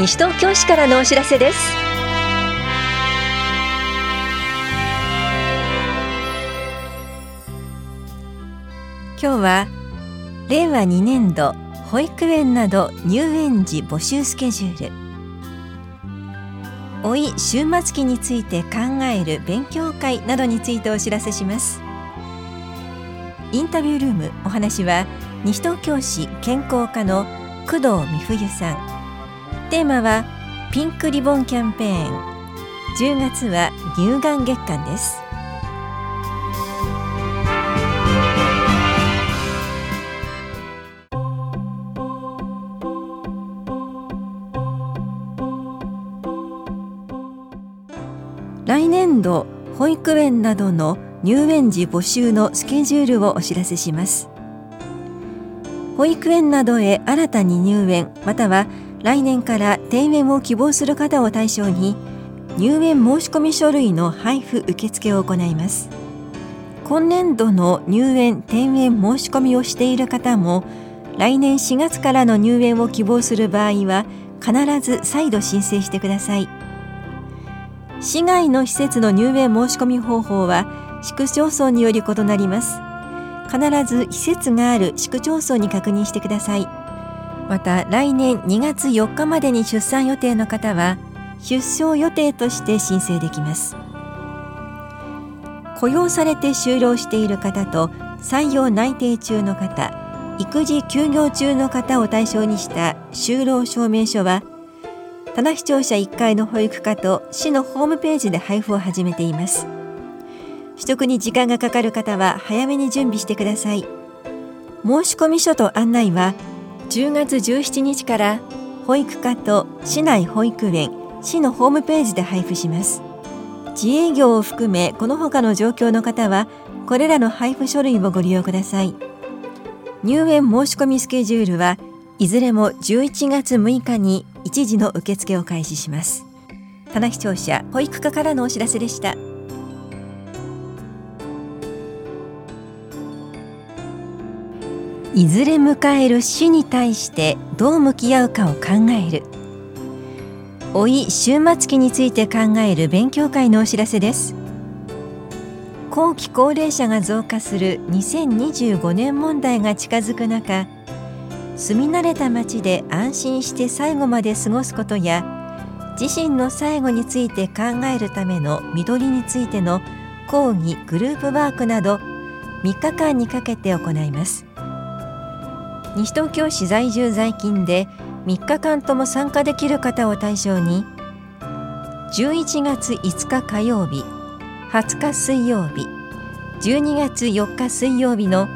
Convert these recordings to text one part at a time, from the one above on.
西東京市からのお知らせです。今日は令和2年度保育園など入園時募集スケジュール。老い終末期について考える勉強会などについてお知らせします。インタビュールームお話は西東京市健康課の工藤美冬さん。テーマはピンクリボンキャンペーン。10月は乳がん月間です。来年度保育園などの入園時募集のスケジュールをお知らせします。保育園などへ新たに入園または来年から転園を希望する方を対象に入園申込書類の配布受付を行います。今年度の入園転園申し込みをしている方も来年4月からの入園を希望する場合は必ず再度申請してください。市外の施設の入園申し込み方法は市区町村により異なります。必ず施設がある市区町村に確認してください。また来年2月4日までに出産予定の方は出生予定として申請できます。雇用されて就労している方と採用内定中の方育児休業中の方を対象にした就労証明書は棚視聴者1階の保育課と市のホームページで配布を始めています。取得に時間がかかる方は早めに準備してください。申込書と案内は10月17日から保育課と市内保育園市のホームページで配布します。自営業を含めこの他の状況の方はこれらの配布書類をご利用ください。入園申し込みスケジュールはいずれも11月6日に一時の受付を開始します。棚視聴者保育課からのお知らせでした。いずれ迎える死に対してどう向き合うかを考える。老い終末期について考える勉強会のお知らせです。後期高齢者が増加する2025年問題が近づく中住み慣れた街で安心して最後まで過ごすことや自身の最後について考えるための緑についての講義グループワークなど3日間にかけて行います。西東京市在住在勤で3日間とも参加できる方を対象に11月5日火曜日20日水曜日12月4日水曜日の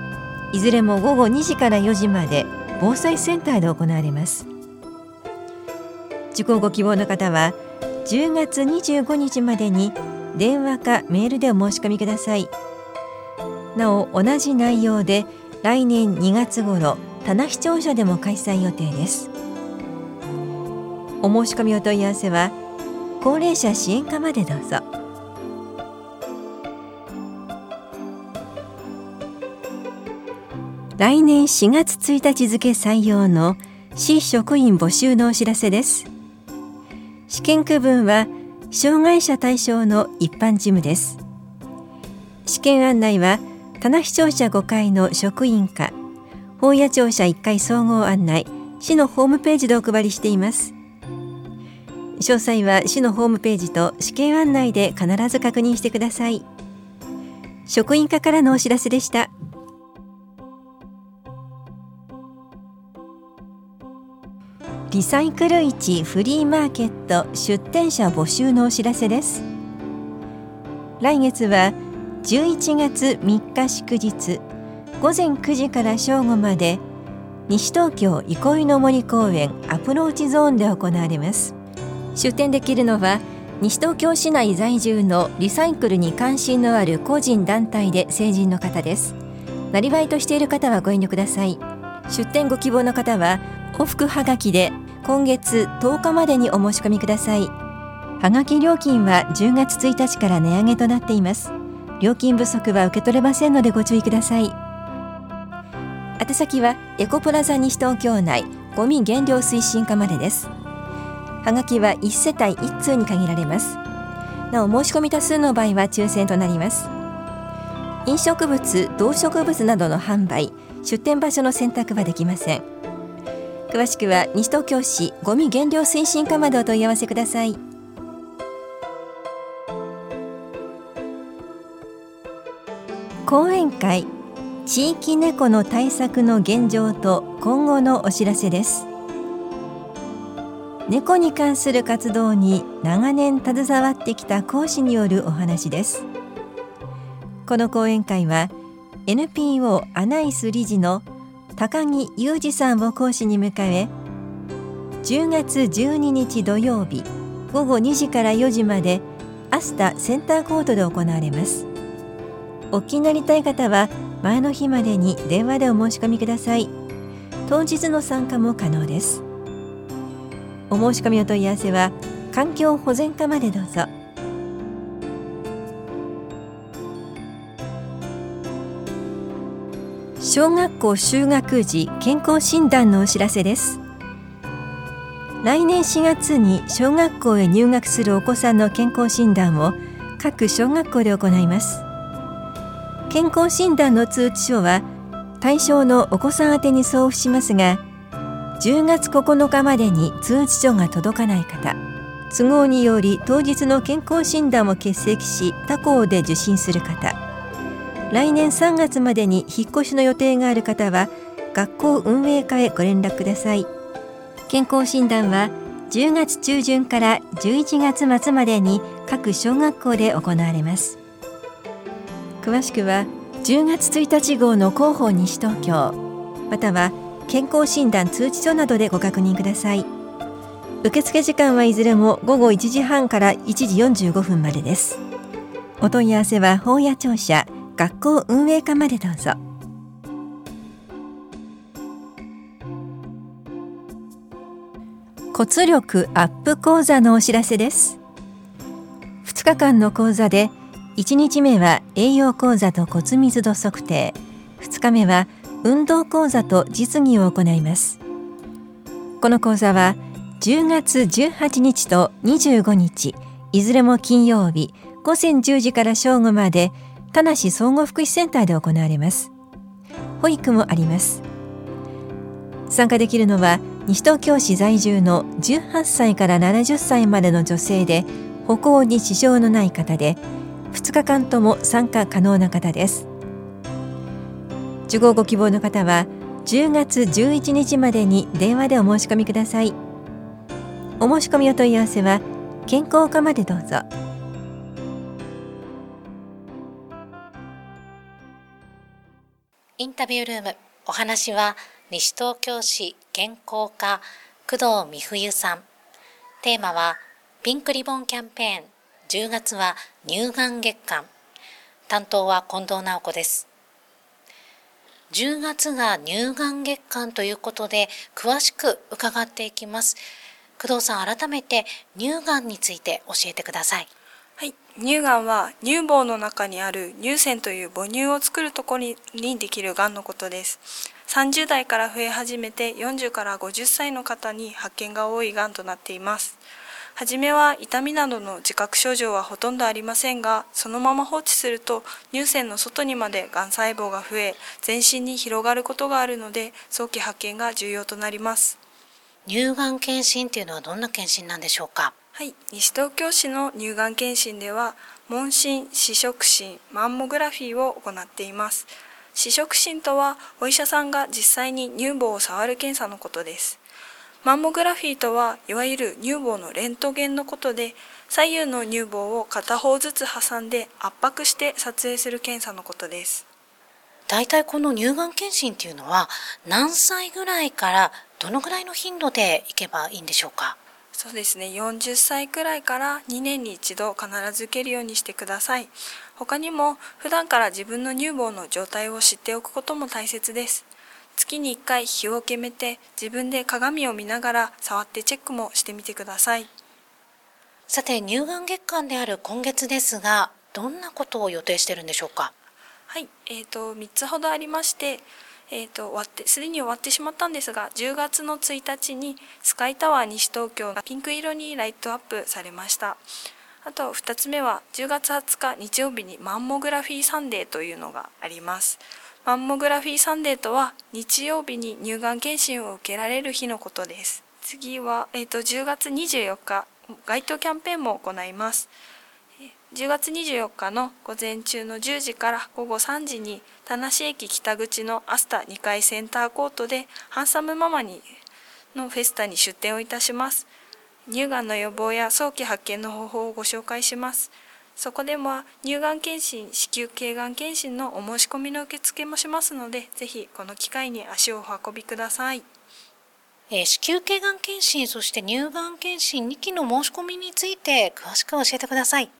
いずれも午後2時から4時まで防災センターで行われます。受講ご希望の方は10月25日までに電話かメールでお申し込みください。なお同じ内容で来年2月頃棚視聴者でも開催予定です。お申し込みお問い合わせは高齢者支援課までどうぞ。来年4月1日付採用の市職員募集のお知らせです。試験区分は障害者対象の一般事務です。試験案内は棚視聴者5階の職員課本屋庁舎1階総合案内市のホームページでお配りしています。詳細は市のホームページと試験案内で必ず確認してください。職員課からのお知らせでした。リサイクル市フリーマーケット出店者募集のお知らせです。来月は11月3日祝日。午前9時から正午まで西東京憩いの森公園アプローチゾーンで行われます。出店できるのは西東京市内在住のリサイクルに関心のある個人団体で成人の方です。なりわいとしている方はご遠慮ください。出店ご希望の方は往復はがきで今月10日までにお申し込みください。はがき料金は10月1日から値上げとなっています。料金不足は受け取れませんのでご注意ください。宛先はエコプラザ西東京内ゴミ減量推進課までです。はがきは1世帯1通に限られます。なお申し込み多数の場合は抽選となります。飲食物動植物などの販売出店場所の選択はできません。詳しくは西東京市ごみ減量推進課までお問い合わせください。講演会地域猫の対策の現状と今後のお知らせです。猫に関する活動に長年携わってきた講師によるお話です。この講演会は NPO アナイス理事の高木裕二さんを講師に迎え10月12日土曜日午後2時から4時までアスタセンターコートで行われます。お気になりたい方は前の日までに電話でお申し込みください。当日の参加も可能です。お申し込みお問い合わせは環境保全課までどうぞ。小学校就学時健康診断のお知らせです。来年4月に小学校へ入学するお子さんの健康診断を各小学校で行います。健康診断の通知書は対象のお子さん宛に送付しますが10月9日までに通知書が届かない方都合により当日の健康診断を欠席し他校で受診する方来年3月までに引っ越しの予定がある方は学校運営課へご連絡ください。健康診断は10月中旬から11月末までに各小学校で行われます。詳しくは10月1日号の広報西東京または健康診断通知書などでご確認ください。受付時間はいずれも午後1時半から1時45分までです。お問い合わせは法や庁舎学校運営課までどうぞ。骨力アップ講座のお知らせです。2日間の講座で1日目は栄養講座と骨密度測定。2日目は運動講座と実技を行います。この講座は10月18日と25日いずれも金曜日午前10時から正午まで田梨総合福祉センターで行われます。保育もあります。参加できるのは西東京市在住の18歳から70歳までの女性で歩行に支障のない方で2日間とも参加可能な方です。受講ご希望の方は10月11日までに電話でお申し込みください。お申し込みお問い合わせは健康課までどうぞ。インタビュールームお話は西東京市健康課工藤美冬さん。テーマはピンクリボンキャンペーン。10月は乳がん月間。担当は近藤直子です。10月が乳がん月間ということで詳しく伺っていきます。工藤さん改めて乳がんについて教えてください。はい、乳がんは乳房の中にある乳腺という母乳を作るところにできるがんのことです。30代から増え始めて40から50歳の方に発見が多いがんとなっています。はじめは痛みなどの自覚症状はほとんどありませんが、そのまま放置すると乳腺の外にまでがん細胞が増え、全身に広がることがあるので、早期発見が重要となります。乳がん検診っていうのはどんな検診なんでしょうか？はい、西東京市の乳がん検診では、問診、視触診、マンモグラフィーを行っています。視触診とは、お医者さんが実際に乳房を触る検査のことです。マンモグラフィーとはいわゆる乳房のレントゲンのことで左右の乳房を片方ずつ挟んで圧迫して撮影する検査のことです。大体この乳がん検診っていうのは何歳ぐらいからどのぐらいの頻度でいけばいいんでしょうか？そうですね。40歳くらいから2年に一度必ず受けるようにしてください。他にも普段から自分の乳房の状態を知っておくことも大切です月に1回日を決めて自分で鏡を見ながら触ってチェックもしてみてください。さて乳がん月間である今月ですがどんなことを予定してるんでしょうか？はい、えーと、3つほどありましてえーと、終わってすでに終わってしまったんですが10月の1日にスカイタワー西東京がピンク色にライトアップされました。あと2つ目は10月20日日曜日にマンモグラフィーサンデーというのがありますマンモグラフィーサンデーとは日曜日に乳がん検診を受けられる日のことです。次は、えーと、10月24日街頭キャンペーンも行います。10月24日の午前中の10時から午後3時に田無駅北口のアスタ2階センターコートでハンサムママにのフェスタに出店をいたします。乳がんの予防や早期発見の方法をご紹介します。そこでも乳がん検診、子宮頸がん検診のお申し込みの受付もしますので、ぜひこの機会に足をお運びください。えー、子宮頸がん検診、そして乳がん検診2期の申し込みについて詳しく教えてください。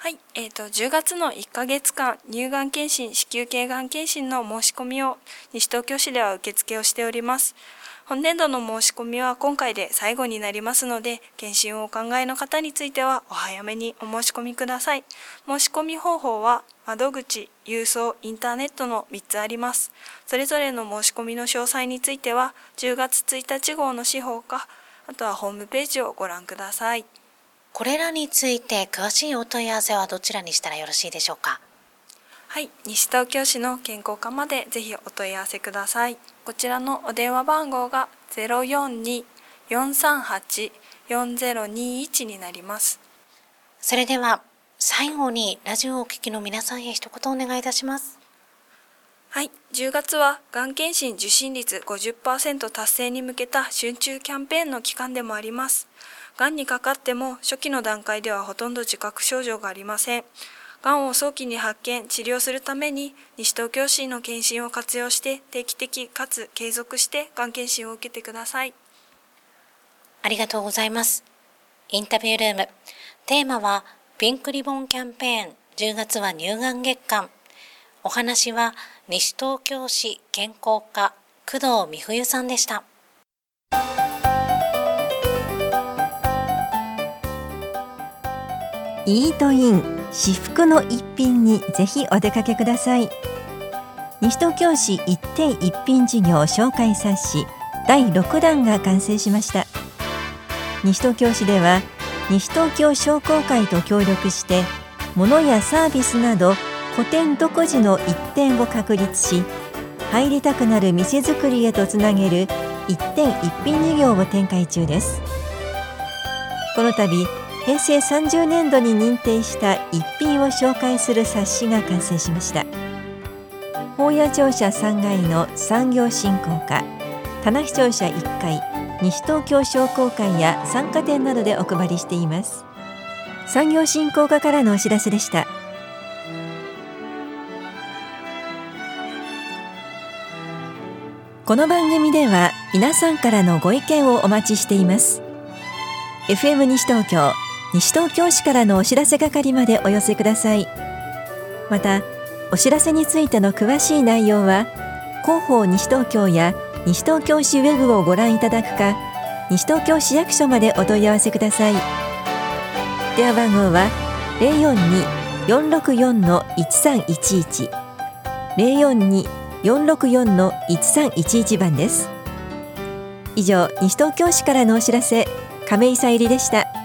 はい、えーと、10月の1ヶ月間、乳がん検診、子宮頸がん検診の申し込みを西東京市では受付をしております。本年度の申し込みは今回で最後になりますので、検診をお考えの方についてはお早めにお申し込みください。申し込み方法は窓口、郵送、インターネットの3つあります。それぞれの申し込みの詳細については、10月1日号の司法か、あとはホームページをご覧ください。これらについて詳しいお問い合わせはどちらにしたらよろしいでしょうか？はい、西東京市の健康課までぜひお問い合わせください。こちらのお電話番号が042-438-4021になります。それでは最後にラジオをお聞きの皆さんへ一言お願いいたします。はい、10月はがん検診受診率50%達成に向けた春中キャンペーンの期間でもあります。がんにかかっても初期の段階ではほとんど自覚症状がありません。がんを早期に発見、治療するために西東京市の検診を活用して定期的かつ継続してがん検診を受けてください。ありがとうございます。インタビュールーム。テーマはピンクリボンキャンペーン10月は乳がん月間。お話は西東京市健康課工藤美冬さんでした。イートイン至福の一品にぜひお出かけください。西東京市一点一品事業紹介冊子第6弾が完成しました。西東京市では西東京商工会と協力して物やサービスなど古典独自の一点を確立し入りたくなる店づくりへとつなげる一点一品事業を展開中です。この度平成30年度に認定した一品を紹介する冊子が完成しました。法屋庁舎3階の産業振興課棚視庁舎1階西東京商工会や参加店などでお配りしています。産業振興課からのお知らせでした。この番組では皆さんからのご意見をお待ちしています。FM 西東京西東京市からのお知らせ係までお寄せください。またお知らせについての詳しい内容は広報西東京や西東京市ウェブをご覧いただくか西東京市役所までお問い合わせください。電話番号は042-464-1311 042-464-1311番です。以上西東京市からのお知らせ亀井さゆりでした。